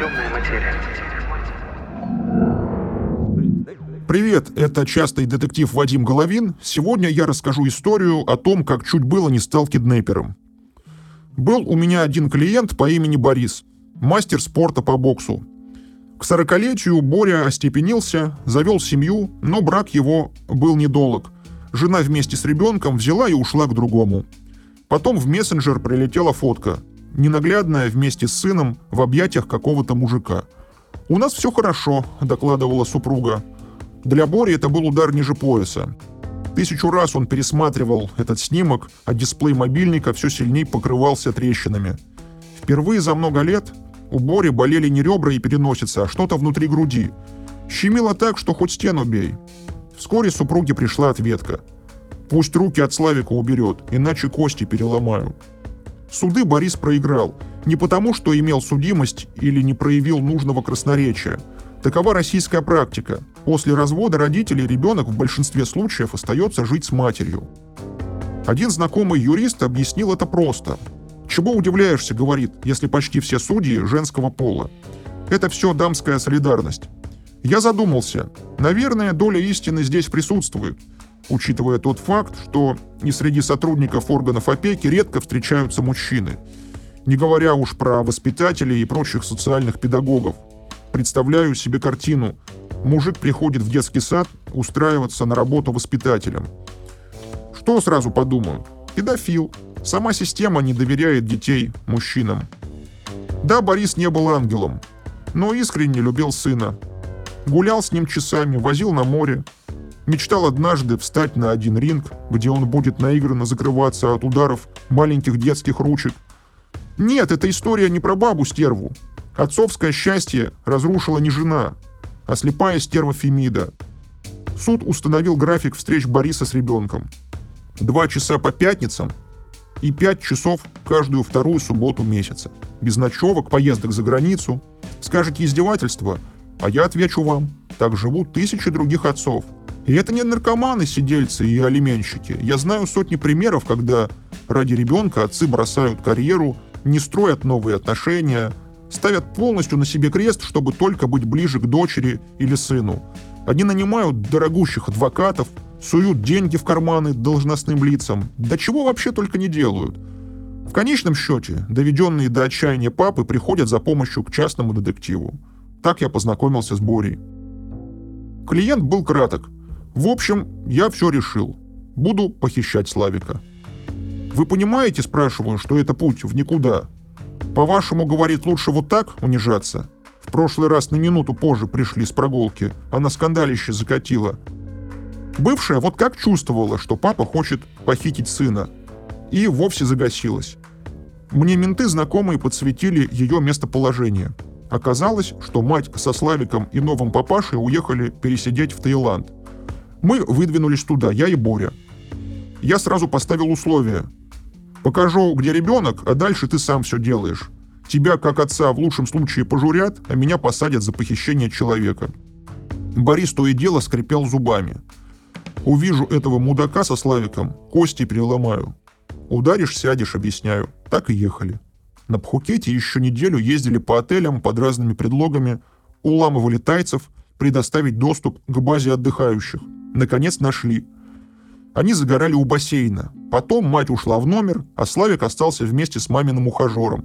Темная материя. Привет, это частный детектив Вадим Головин. Сегодня я расскажу историю о том, как чуть было не стал киднепером. Был у меня один клиент по имени Борис, мастер спорта по боксу. К сорокалетию Боря остепенился, завел семью, но брак его был недолг. Жена вместе с ребенком взяла и ушла к другому. Потом в мессенджер прилетела фотка, ненаглядная вместе с сыном в объятиях какого-то мужика. «У нас все хорошо», — докладывала супруга. Для Бори это был удар ниже пояса. Тысячу раз он пересматривал этот снимок, а дисплей мобильника все сильнее покрывался трещинами. Впервые за много лет у Бори болели не ребра и переносица, а что-то внутри груди. Щемило так, что хоть стену бей. Вскоре супруге пришла ответка. Пусть руки от Славика уберет, иначе кости переломаю. Суды Борис проиграл. Не потому, что имел судимость или не проявил нужного красноречия. Такова российская практика. После развода родителей ребенок в большинстве случаев остается жить с матерью. Один знакомый юрист объяснил это просто. «Чего удивляешься, — говорит, — если почти все судьи женского пола? Это все дамская солидарность». Я задумался. Наверное, доля истины здесь присутствует, учитывая тот факт, что и среди сотрудников органов опеки редко встречаются мужчины. Не говоря уж про воспитателей и прочих социальных педагогов. Представляю себе картину. Мужик приходит в детский сад устраиваться на работу воспитателем. Что сразу подумаю? Педофил. Сама система не доверяет детей мужчинам. Да, Борис не был ангелом, но искренне любил сына. Гулял с ним часами, возил на море. Мечтал однажды встать на один ринг, где он будет наигранно закрываться от ударов маленьких детских ручек. Нет, эта история не про бабу-стерву. Отцовское счастье разрушила не жена, а слепая стерва Фемида. Суд установил график встреч Бориса с ребенком. Два часа по пятницам и пять часов каждую вторую субботу месяца. Без ночевок, поездок за границу. Скажете издевательство, а я отвечу вам. Так живут тысячи других отцов. И это не наркоманы, сидельцы и алименщики. Я знаю сотни примеров, когда ради ребенка отцы бросают карьеру, не строят новые отношения, ставят полностью на себе крест, чтобы только быть ближе к дочери или сыну. Они нанимают дорогущих адвокатов, суют деньги в карманы должностным лицам, да чего вообще только не делают. В конечном счете, доведенные до отчаяния папы приходят за помощью к частному детективу. Так я познакомился с Борей. Клиент был краток. В общем, я все решил. Буду похищать Славика. Вы понимаете, спрашиваю, что это путь в никуда? По-вашему, говорит, лучше вот так унижаться? В прошлый раз на минуту позже пришли с прогулки, она скандалище закатила. Бывшая вот как чувствовала, что папа хочет похитить сына. И вовсе загасилась. Мне менты знакомые подсветили ее местоположение. Оказалось, что мать со Славиком и новым папашей уехали пересидеть в Таиланд. Мы выдвинулись туда, я и Боря. Я сразу поставил условие. Покажу, где ребенок, а дальше ты сам все делаешь. Тебя, как отца, в лучшем случае пожурят, а меня посадят за похищение человека. Борис то и дело скрипел зубами. Увижу этого мудака со Славиком, кости переломаю. Ударишь, сядешь, объясняю. Так и ехали. На Пхукете еще неделю ездили по отелям под разными предлогами, уламывали тайцев, предоставить доступ к базе отдыхающих. Наконец нашли. Они загорали у бассейна. Потом мать ушла в номер, а Славик остался вместе с маминым ухажером.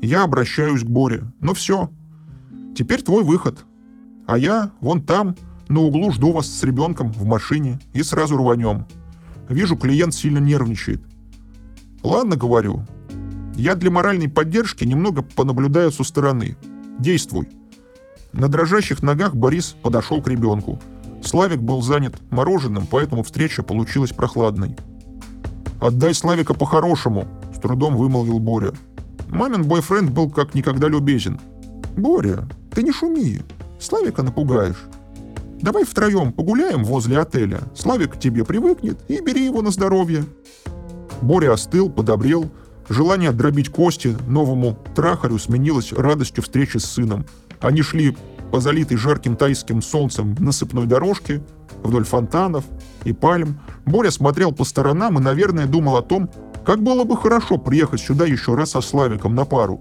Я обращаюсь к Боре. Ну все. Теперь твой выход. А я вон там, на углу жду вас с ребенком в машине и сразу рванем. Вижу, клиент сильно нервничает. Ладно, говорю. Я для моральной поддержки немного понаблюдаю со стороны. Действуй. На дрожащих ногах Борис подошел к ребенку. Славик был занят мороженым, поэтому встреча получилась прохладной. «Отдай Славика по-хорошему», — с трудом вымолвил Боря. Мамин бойфренд был как никогда любезен. «Боря, ты не шуми, Славика напугаешь. Давай втроем погуляем возле отеля. Славик к тебе привыкнет и бери его на здоровье». Боря остыл, подобрел. Желание дробить кости новому трахарю сменилось радостью встречи с сыном. Они шли по залитой жарким тайским солнцем насыпной дорожке, вдоль фонтанов и пальм. Боря смотрел по сторонам и, наверное, думал о том, как было бы хорошо приехать сюда еще раз со Славиком на пару.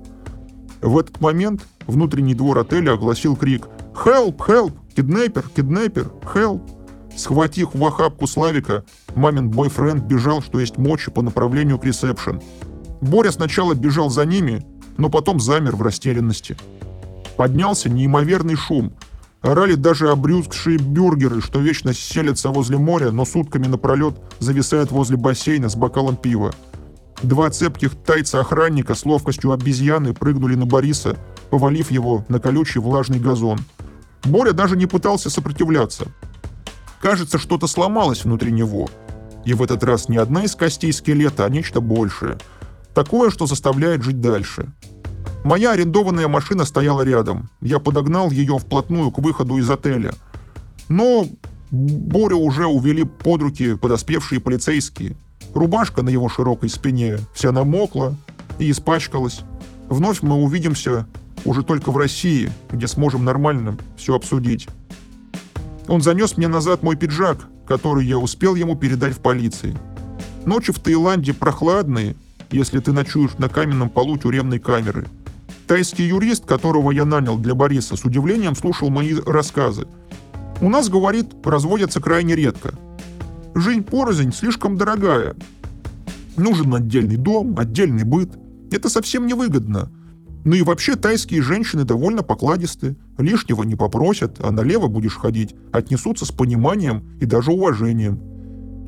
В этот момент внутренний двор отеля огласил крик «Help! Help! Киднепер! Киднепер! Help!» Схватив в охапку Славика, мамин бойфренд бежал, что есть мочи, по направлению к ресепшн. Боря сначала бежал за ними, но потом замер в растерянности. Поднялся неимоверный шум. Орали даже обрюзгшие бюргеры, что вечно селятся возле моря, но сутками напролет зависают возле бассейна с бокалом пива. Два цепких тайца-охранника с ловкостью обезьяны прыгнули на Бориса, повалив его на колючий влажный газон. Боря даже не пытался сопротивляться. Кажется, что-то сломалось внутри него. И в этот раз не одна из костей скелета, а нечто большее. Такое, что заставляет жить дальше. Моя арендованная машина стояла рядом. Я подогнал ее вплотную к выходу из отеля. Но Борю уже увели под руки подоспевшие полицейские. Рубашка на его широкой спине вся намокла и испачкалась. Вновь мы увидимся уже только в России, где сможем нормально все обсудить. Он занес мне назад мой пиджак, который я успел ему передать в полиции. Ночи в Таиланде прохладные, если ты ночуешь на каменном полу тюремной камеры. Тайский юрист, которого я нанял для Бориса, с удивлением слушал мои рассказы. У нас, говорит, разводятся крайне редко. Жизнь порознь слишком дорогая. Нужен отдельный дом, отдельный быт. Это совсем невыгодно. Ну и вообще тайские женщины довольно покладисты, лишнего не попросят, а налево будешь ходить, отнесутся с пониманием и даже уважением.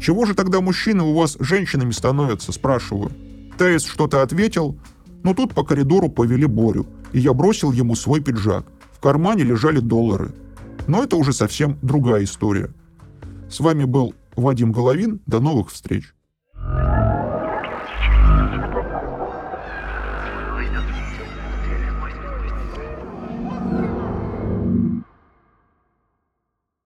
Чего же тогда мужчины у вас женщинами становятся, спрашиваю. Таис что-то ответил, но тут по коридору повели Борю, и я бросил ему свой пиджак. В кармане лежали доллары. Но это уже совсем другая история. С вами был Вадим Головин. До новых встреч.